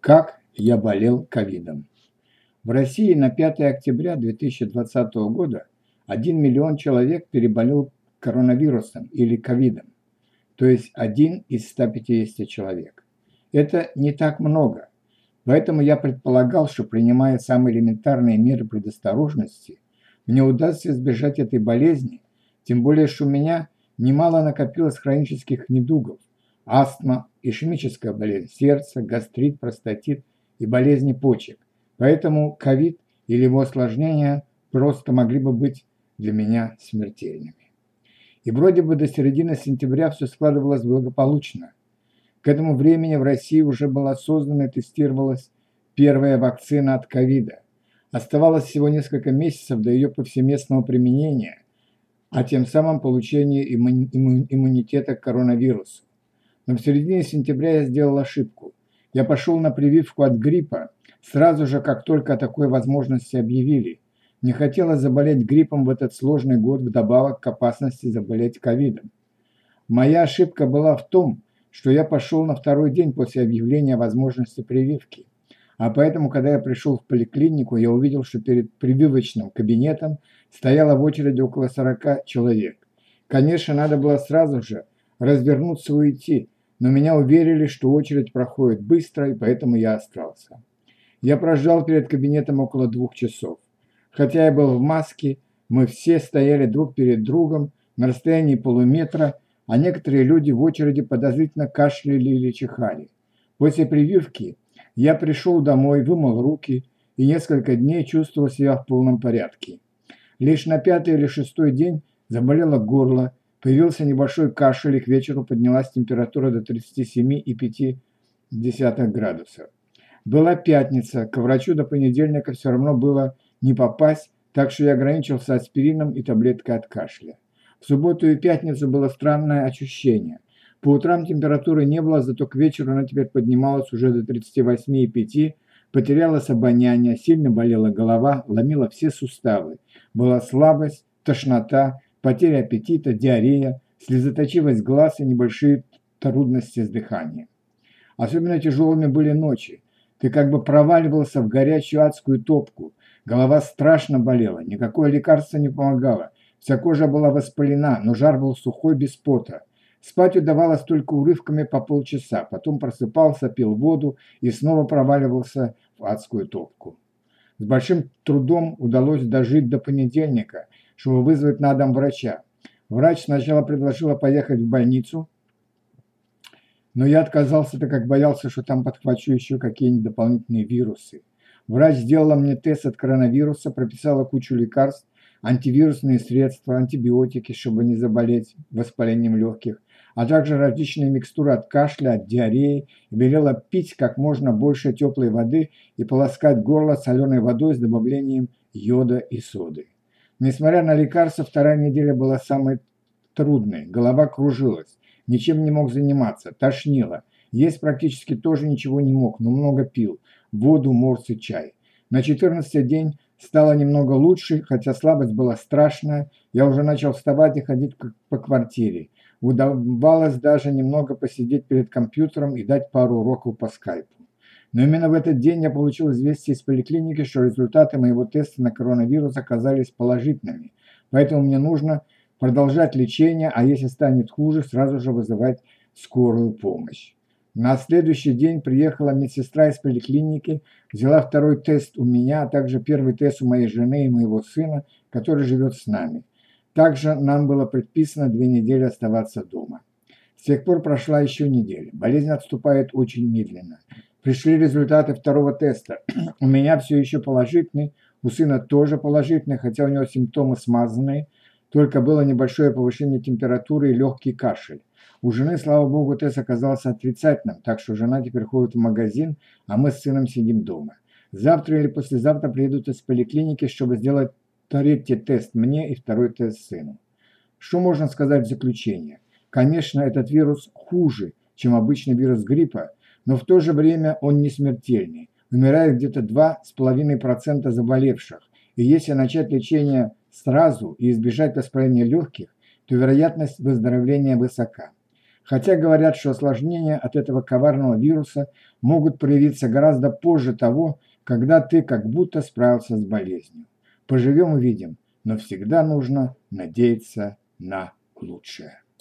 Как я болел ковидом. В России на 5 октября 2020 года 1 миллион человек переболел коронавирусом или ковидом, то есть один из 150 человек. Это не так много, поэтому я предполагал, что принимая самые элементарные меры предосторожности, мне удастся избежать этой болезни, тем более, что у меня немало накопилось хронических недугов, астма, ишемическая болезнь сердца, гастрит, простатит и болезни почек. Поэтому ковид или его осложнения просто могли бы быть для меня смертельными. И вроде бы до середины сентября все складывалось благополучно. К этому времени в России уже была создана и тестировалась первая вакцина от ковида. Оставалось всего несколько месяцев до ее повсеместного применения, а тем самым получения иммунитета к коронавирусу. Но в середине сентября я сделал ошибку. Я пошел на прививку от гриппа сразу же, как только о такой возможности объявили. Не хотелось заболеть гриппом в этот сложный год вдобавок к опасности заболеть ковидом. Моя ошибка была в том, что я пошел на второй день после объявления возможности прививки. А поэтому, когда я пришел в поликлинику, я увидел, что перед прививочным кабинетом стояло в очереди около 40 человек. Конечно, надо было сразу же развернуться и уйти, но меня уверили, что очередь проходит быстро, и поэтому я остался. Я прождал перед кабинетом около двух часов. Хотя я был в маске, мы все стояли друг перед другом на расстоянии полуметра, а некоторые люди в очереди подозрительно кашляли или чихали. После прививки я пришел домой, вымыл руки и несколько дней чувствовал себя в полном порядке. Лишь на пятый или шестой день заболело горло, Появился небольшой кашель, и к вечеру поднялась температура до 37,5 градусов. Была пятница, к врачу до понедельника все равно было не попасть, так что я ограничился аспирином и таблеткой от кашля. В субботу и пятницу было странное ощущение. По утрам температуры не было, зато к вечеру она теперь поднималась уже до 38,5, потерялось обоняние, сильно болела голова, ломила все суставы. Была слабость, тошнота, потеря аппетита, диарея, слезоточивость глаз и небольшие трудности с дыханием. Особенно тяжелыми были ночи. Ты как бы проваливался в горячую адскую топку. Голова страшно болела, никакое лекарство не помогало. Вся кожа была воспалена, но жар был сухой, без пота. Спать удавалось только урывками по полчаса, потом просыпался, пил воду и снова проваливался в адскую топку. С большим трудом удалось дожить до понедельника, чтобы вызвать на дом врача. Врач сначала предложила поехать в больницу, но я отказался, так как боялся, что там подхвачу еще какие-нибудь дополнительные вирусы. Врач сделала мне тест от коронавируса, прописала кучу лекарств, антивирусные средства, антибиотики, чтобы не заболеть воспалением легких, а также различные микстуры от кашля, от диареи, и велела пить как можно больше теплой воды и полоскать горло соленой водой с добавлением йода и соды. Несмотря на лекарства, вторая неделя была самой трудной. Голова кружилась, ничем не мог заниматься, тошнило. Есть практически тоже ничего не мог, но много пил. Воду, морс и чай. На 14 день стало немного лучше, хотя слабость была страшная. Я уже начал вставать и ходить по квартире. Удавалось даже немного посидеть перед компьютером и дать пару уроков по скайпу. Но именно в этот день я получил известие из поликлиники, что результаты моего теста на коронавирус оказались положительными. Поэтому мне нужно продолжать лечение, а если станет хуже, сразу же вызывать скорую помощь. На следующий день приехала медсестра из поликлиники, взяла второй тест у меня, а также первый тест у моей жены и моего сына, который живет с нами. Также нам было предписано две недели оставаться дома. С тех пор прошла еще неделя. Болезнь отступает очень медленно. Пришли результаты второго теста. У меня все еще положительный, у сына тоже положительный, хотя у него симптомы смазанные, только было небольшое повышение температуры и легкий кашель. У жены, слава богу, тест оказался отрицательным, так что жена теперь ходит в магазин, а мы с сыном сидим дома. Завтра или послезавтра приедут из поликлиники, чтобы сделать третий тест мне и второй тест сыну. Что можно сказать в заключение? Конечно, этот вирус хуже, чем обычный вирус гриппа, но в то же время он не смертельный. Умирает где-то 2,5% заболевших. И если начать лечение сразу и избежать воспаления легких, то вероятность выздоровления высока. Хотя говорят, что осложнения от этого коварного вируса могут проявиться гораздо позже того, когда ты как будто справился с болезнью. Поживем увидим, но всегда нужно надеяться на лучшее.